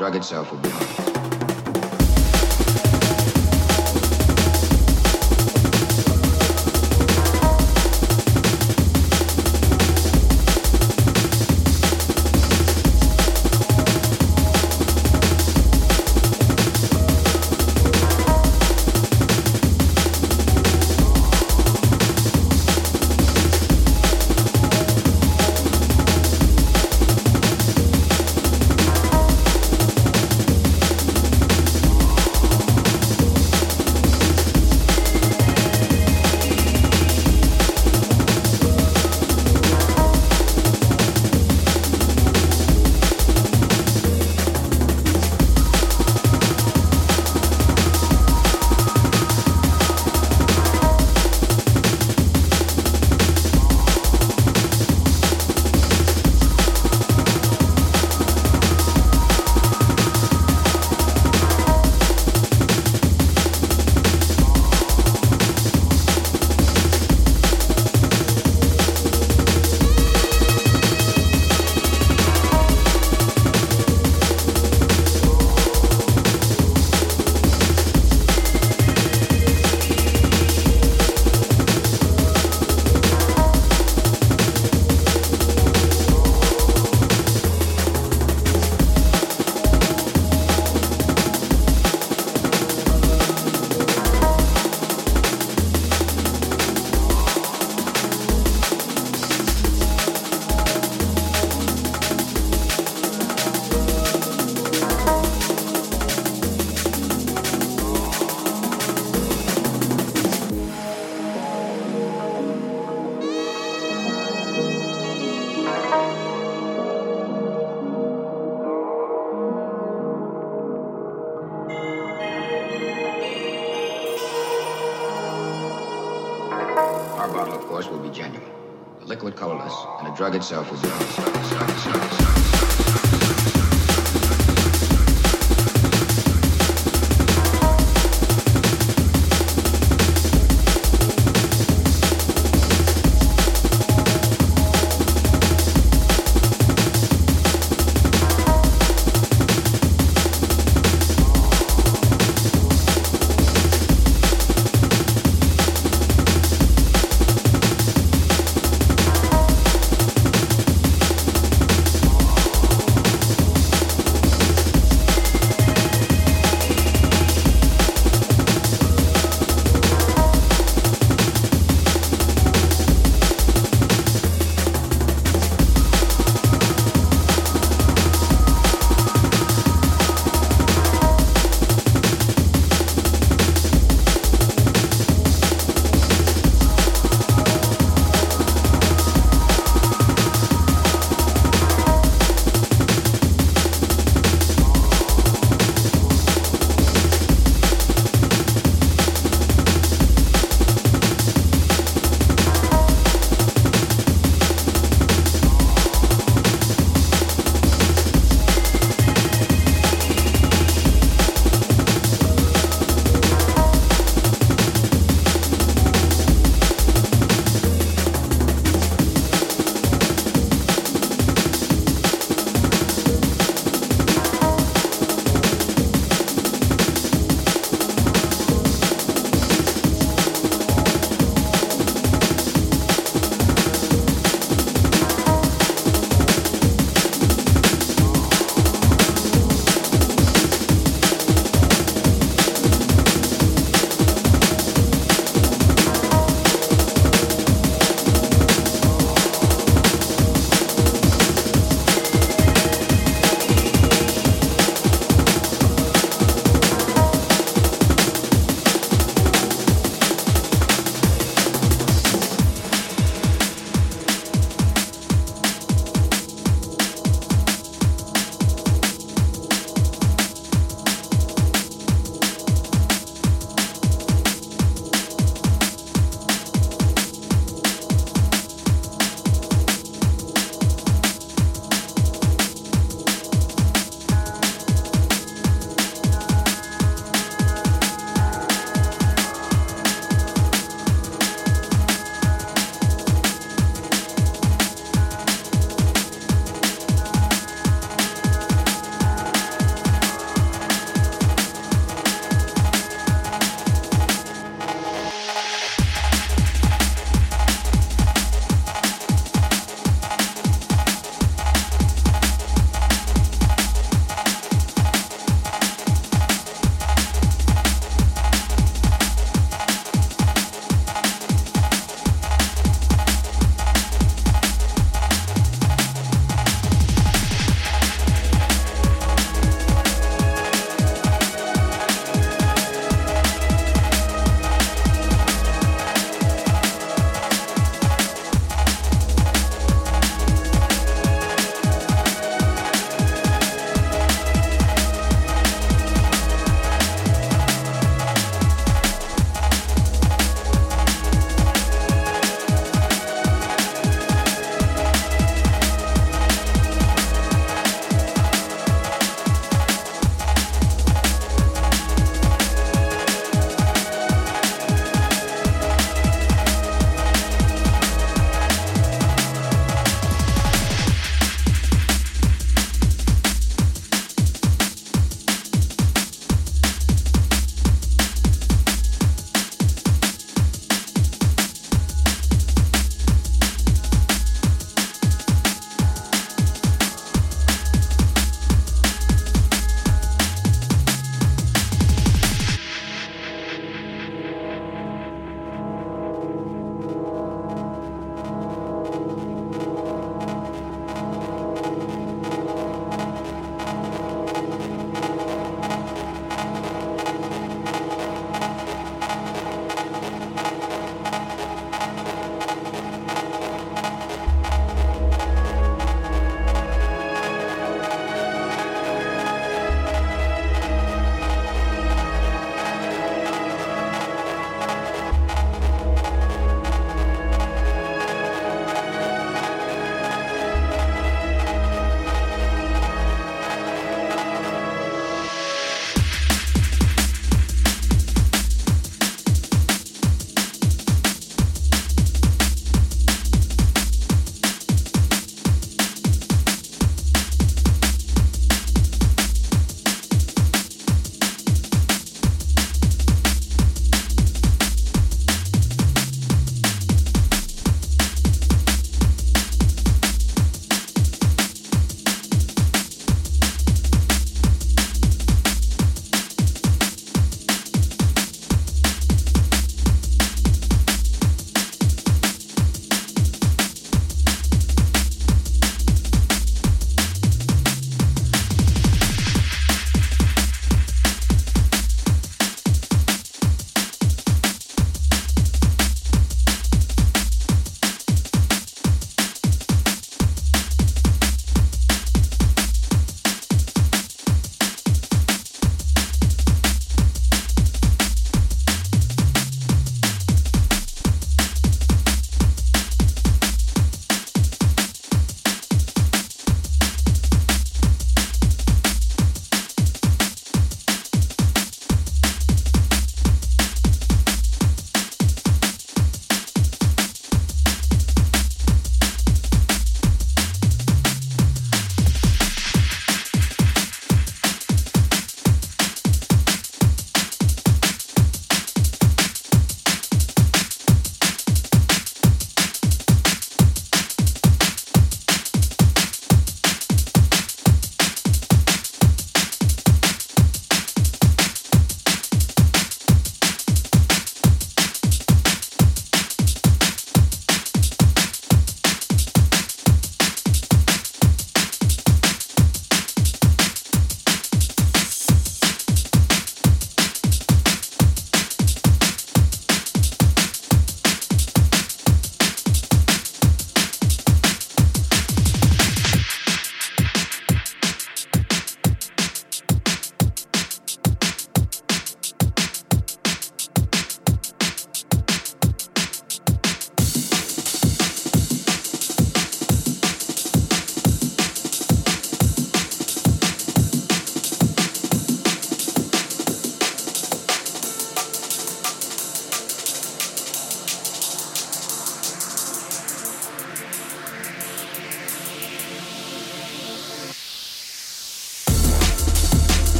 colorless, and bottle, of course, will be genuine. The liquid colorless, and the drug itself is uh,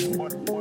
money, money.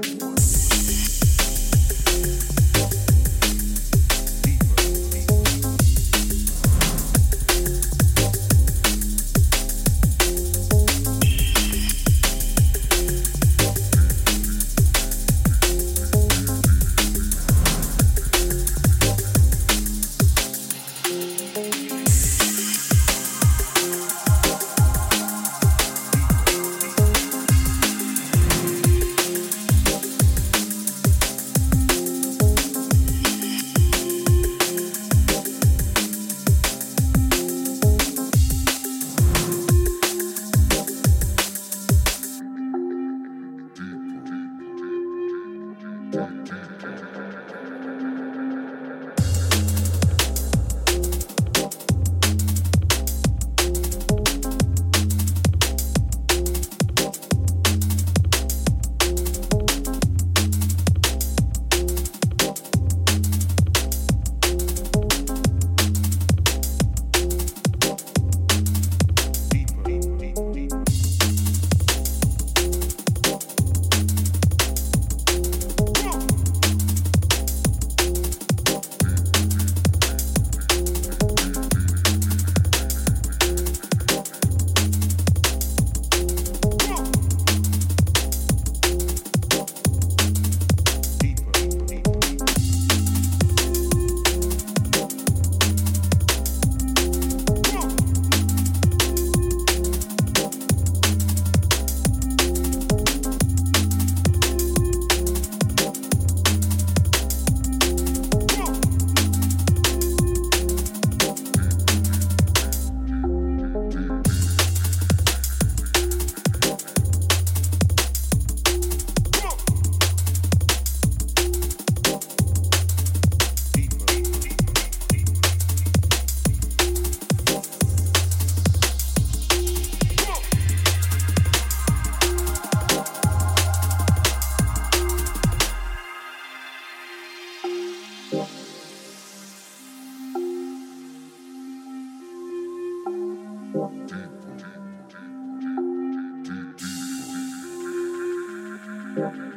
Deeper.